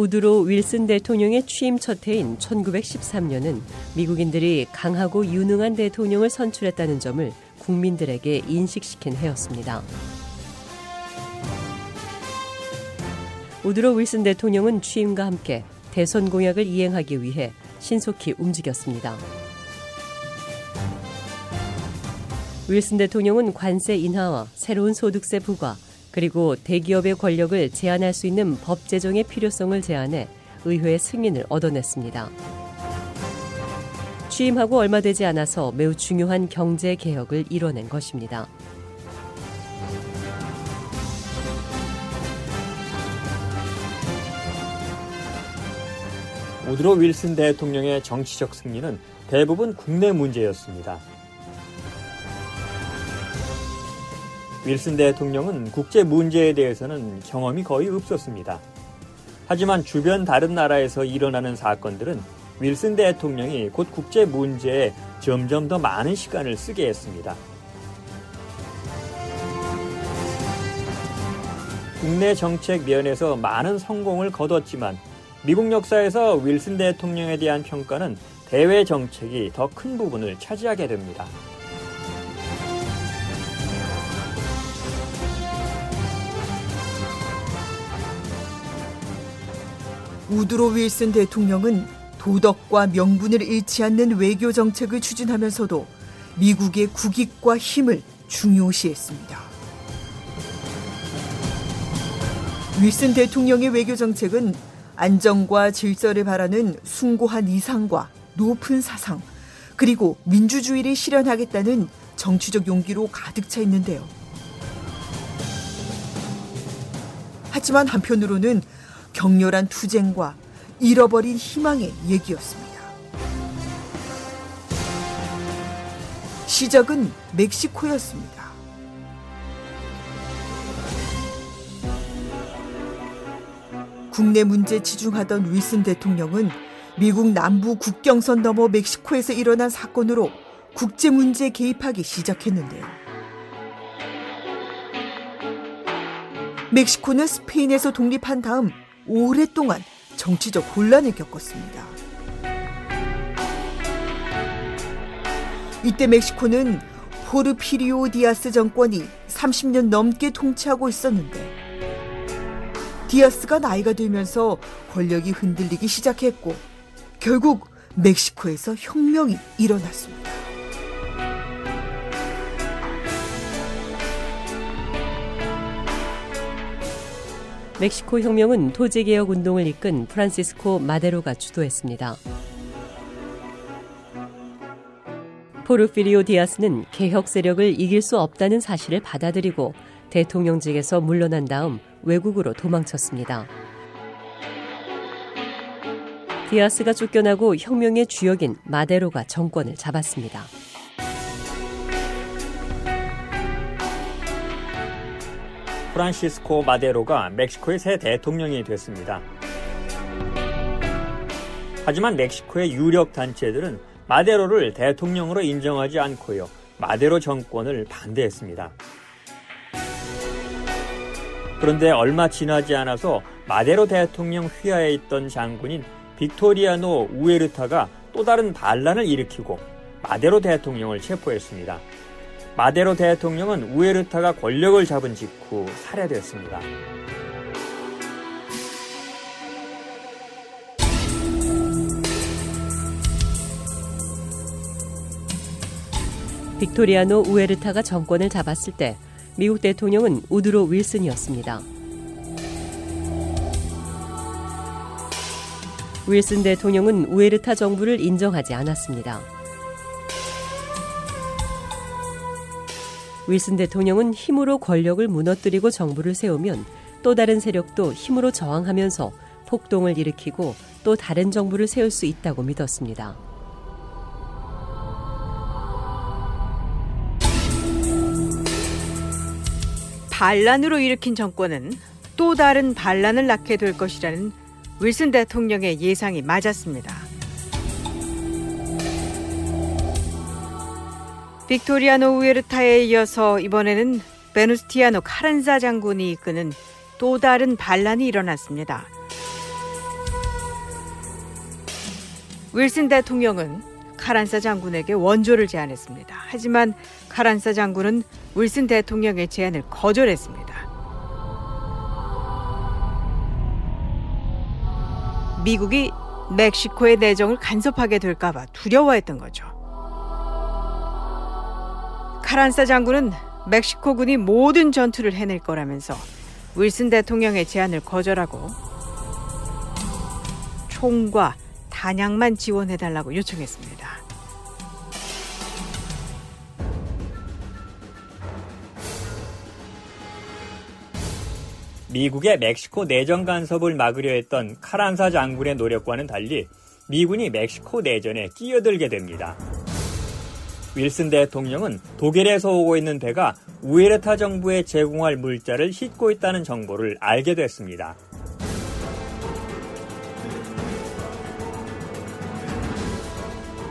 우드로 윌슨 대통령의 취임 첫 해인 1913년은 미국인들이 강하고 유능한 대통령을 선출했다는 점을 국민들에게 인식시킨 해였습니다. 우드로 윌슨 대통령은 취임과 함께 대선 공약을 이행하기 위해 신속히 움직였습니다. 윌슨 대통령은 관세 인하와 새로운 소득세 부과, 그리고 대기업의 권력을 제한할 수 있는 법 제정의 필요성을 제안해 의회의 승인을 얻어냈습니다. 취임하고 얼마 되지 않아서 매우 중요한 경제 개혁을 이뤄낸 것입니다. 우드로 윌슨 대통령의 정치적 승리는 대부분 국내 문제였습니다. 윌슨 대통령은 국제 문제에 대해서는 경험이 거의 없었습니다. 하지만 주변 다른 나라에서 일어나는 사건들은 윌슨 대통령이 곧 국제 문제에 점점 더 많은 시간을 쓰게 했습니다. 국내 정책 면에서 많은 성공을 거뒀지만 미국 역사에서 윌슨 대통령에 대한 평가는 대외 정책이 더 큰 부분을 차지하게 됩니다. 우드로 윌슨 대통령은 도덕과 명분을 잃지 않는 외교 정책을 추진하면서도 미국의 국익과 힘을 중요시했습니다. 윌슨 대통령의 외교 정책은 안정과 질서를 바라는 숭고한 이상과 높은 사상, 그리고 민주주의를 실현하겠다는 정치적 용기로 가득 차 있는데요. 하지만 한편으로는 격렬한 투쟁과 잃어버린 희망의 얘기였습니다. 시작은 멕시코였습니다. 국내 문제 치중하던 윌슨 대통령은 미국 남부 국경선 넘어 멕시코에서 일어난 사건으로 국제 문제에 개입하기 시작했는데요. 멕시코는 스페인에서 독립한 다음 오랫동안 정치적 혼란을 겪었습니다. 이때 멕시코는 포르피리오 디아스 정권이 30년 넘게 통치하고 있었는데 디아스가 나이가 들면서 권력이 흔들리기 시작했고 결국 멕시코에서 혁명이 일어났습니다. 멕시코 혁명은 토지 개혁 운동을 이끈 프란시스코 마데로가 주도했습니다. 포르피리오 디아스는 개혁 세력을 이길 수 없다는 사실을 받아들이고 대통령직에서 물러난 다음 외국으로 도망쳤습니다. 디아스가 쫓겨나고 혁명의 주역인 마데로가 정권을 잡았습니다. 프란시스코 마데로가 멕시코의 새 대통령이 됐습니다. 하지만 멕시코의 유력 단체들은 마데로를 대통령으로 인정하지 않고요. 마데로 정권을 반대했습니다. 그런데 얼마 지나지 않아서 마데로 대통령 휘하에 있던 장군인 빅토리아노 우에르타가 또 다른 반란을 일으키고 마데로 대통령을 체포했습니다. 마데로 대통령은 우에르타가 권력을 잡은 직후 살해됐습니다. 빅토리아노 우에르타가 정권을 잡았을 때 미국 대통령은 우드로 윌슨이었습니다. 윌슨 대통령은 우에르타 정부를 인정하지 않았습니다. 윌슨 대통령은 힘으로 권력을 무너뜨리고 정부를 세우면 또 다른 세력도 힘으로 저항하면서 폭동을 일으키고 또 다른 정부를 세울 수 있다고 믿었습니다. 반란으로 일으킨 정권은 또 다른 반란을 낳게 될 것이라는 윌슨 대통령의 예상이 맞았습니다. 빅토리아노 우에르타에 이어서 이번에는 베누스티아노 카란사 장군이 이끄는 또 다른 반란이 일어났습니다. 윌슨 대통령은 카란사 장군에게 원조를 제안했습니다. 하지만 카란사 장군은 윌슨 대통령의 제안을 거절했습니다. 미국이 멕시코의 내정을 간섭하게 될까봐 두려워했던 거죠. 카란사 장군은 멕시코군이 모든 전투를 해낼 거라면서 윌슨 대통령의 제안을 거절하고 총과 단양만 지원해달라고 요청했습니다. 미국의 멕시코 내정 간섭을 막으려 했던 카란사 장군의 노력과는 달리 미군이 멕시코 내전에 끼어들게 됩니다. 윌슨 대통령은 독일에서 오고 있는 배가 우에르타 정부에 제공할 물자를 싣고 있다는 정보를 알게 됐습니다.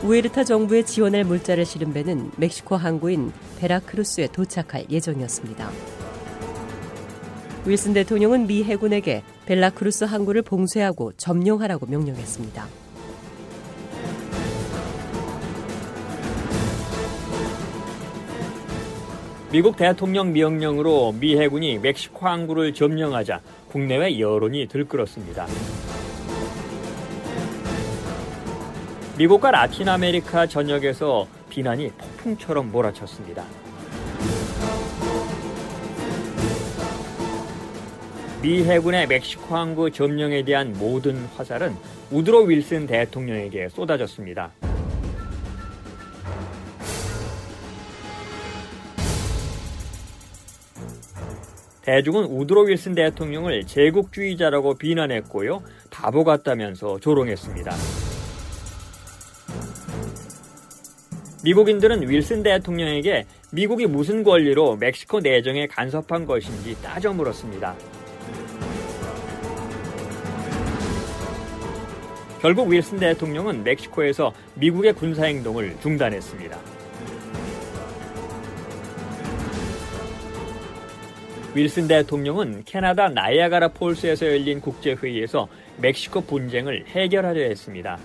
우에르타 정부에 지원할 물자를 실은 배는 멕시코 항구인 베라크루스에 도착할 예정이었습니다. 윌슨 대통령은 미 해군에게 벨라크루스 항구를 봉쇄하고 점령하라고 명령했습니다. 미국 대통령 명령으로 미 해군이 멕시코 항구를 점령하자 국내외 여론이 들끓었습니다. 미국과 라틴 아메리카 전역에서 비난이 폭풍처럼 몰아쳤습니다. 미 해군의 멕시코 항구 점령에 대한 모든 화살은 우드로 윌슨 대통령에게 쏟아졌습니다. 대중은 우드로 윌슨 대통령을 제국주의자라고 비난했고요. 바보 같다면서 조롱했습니다. 미국인들은 윌슨 대통령에게 미국이 무슨 권리로 멕시코 내정에 간섭한 것인지 따져 물었습니다. 결국 윌슨 대통령은 멕시코에서 미국의 군사행동을 중단했습니다. 윌슨 대통령은 캐나다 나이아가라 폴스에서 열린 국제회의에서 멕시코 분쟁을 해결하려 했습니다.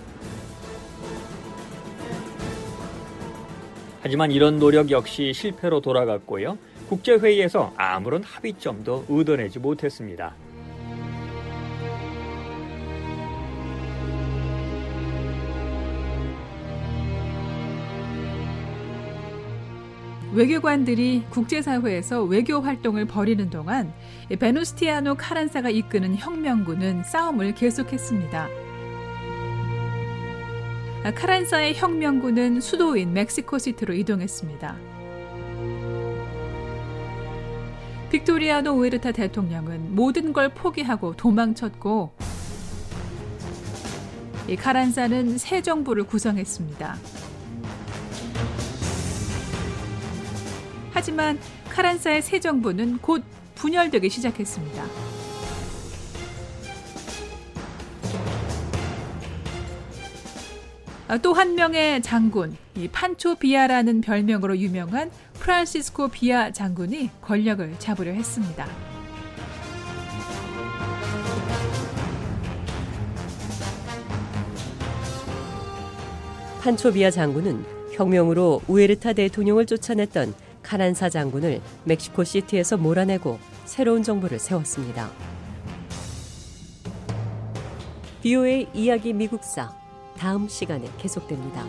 하지만 이런 노력 역시 실패로 돌아갔고요. 국제회의에서 아무런 합의점도 얻어내지 못했습니다. 외교관들이 국제사회에서 외교 활동을 벌이는 동안 베누스티아노 카란사가 이끄는 혁명군은 싸움을 계속했습니다. 카란사의 혁명군은 수도인 멕시코시티로 이동했습니다. 빅토리아노 우에르타 대통령은 모든 걸 포기하고 도망쳤고 이 카란사는 새 정부를 구성했습니다. 하지만 카란사의 새 정부는 곧 분열되기 시작했습니다. 아, 또한 명의 장군, 이 판초 비아라는 별명으로 유명한 프란시스코 비아 장군이 권력을 잡으려 했습니다. 판초 비아 장군은 혁명으로 우에르타 대통령을 쫓아냈던 카란사 장군을 멕시코 시티에서 몰아내고 새로운 정부를 세웠습니다. 비오의 이야기 미국사 다음 시간에 계속됩니다.